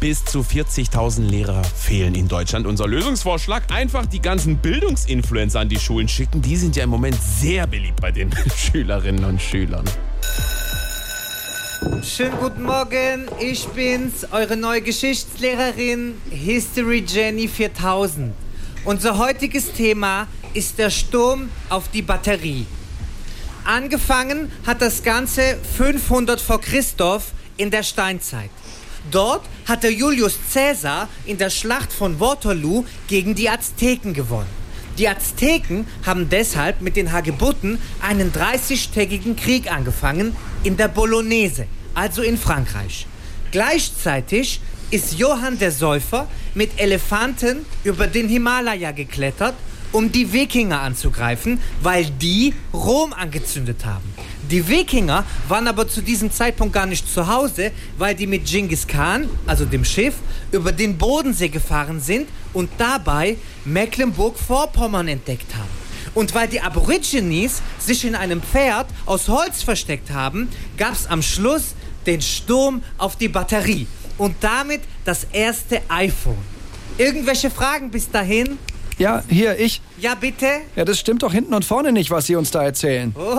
bis zu 40.000 Lehrer fehlen in Deutschland. Unser Lösungsvorschlag, einfach die ganzen Bildungsinfluencer an die Schulen schicken. Die sind ja im Moment sehr beliebt bei den Schülerinnen und Schülern. Schönen guten Morgen, ich bin's, eure neue Geschichtslehrerin History Jenny 4000. Unser heutiges Thema ist der Sturm auf die Batterie. Angefangen hat das Ganze 500 vor Christoph in der Steinzeit. Dort hatte Julius Caesar in der Schlacht von Waterloo gegen die Azteken gewonnen. Die Azteken haben deshalb mit den Hagebutten einen 30-tägigen Krieg angefangen in der Bolognese, also in Frankreich. Gleichzeitig ist Johann der Säufer mit Elefanten über den Himalaya geklettert, um die Wikinger anzugreifen, weil die Rom angezündet haben. Die Wikinger waren aber zu diesem Zeitpunkt gar nicht zu Hause, weil die mit Genghis Khan, also dem Schiff, über den Bodensee gefahren sind und dabei Mecklenburg-Vorpommern entdeckt haben. Und weil die Aborigines sich in einem Pferd aus Holz versteckt haben, gab es am Schluss den Sturm auf die Batterie und damit das erste iPhone. Irgendwelche Fragen bis dahin? Ja, hier, ich. Ja, bitte? Ja, das stimmt doch hinten und vorne nicht, was Sie uns da erzählen. Oh,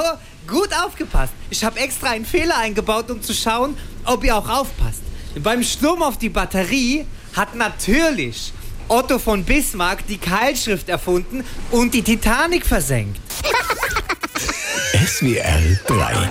gut aufgepasst. Ich habe extra einen Fehler eingebaut, um zu schauen, ob ihr auch aufpasst. Beim Sturm auf die Batterie hat natürlich Otto von Bismarck die Keilschrift erfunden und die Titanic versenkt. SWR 3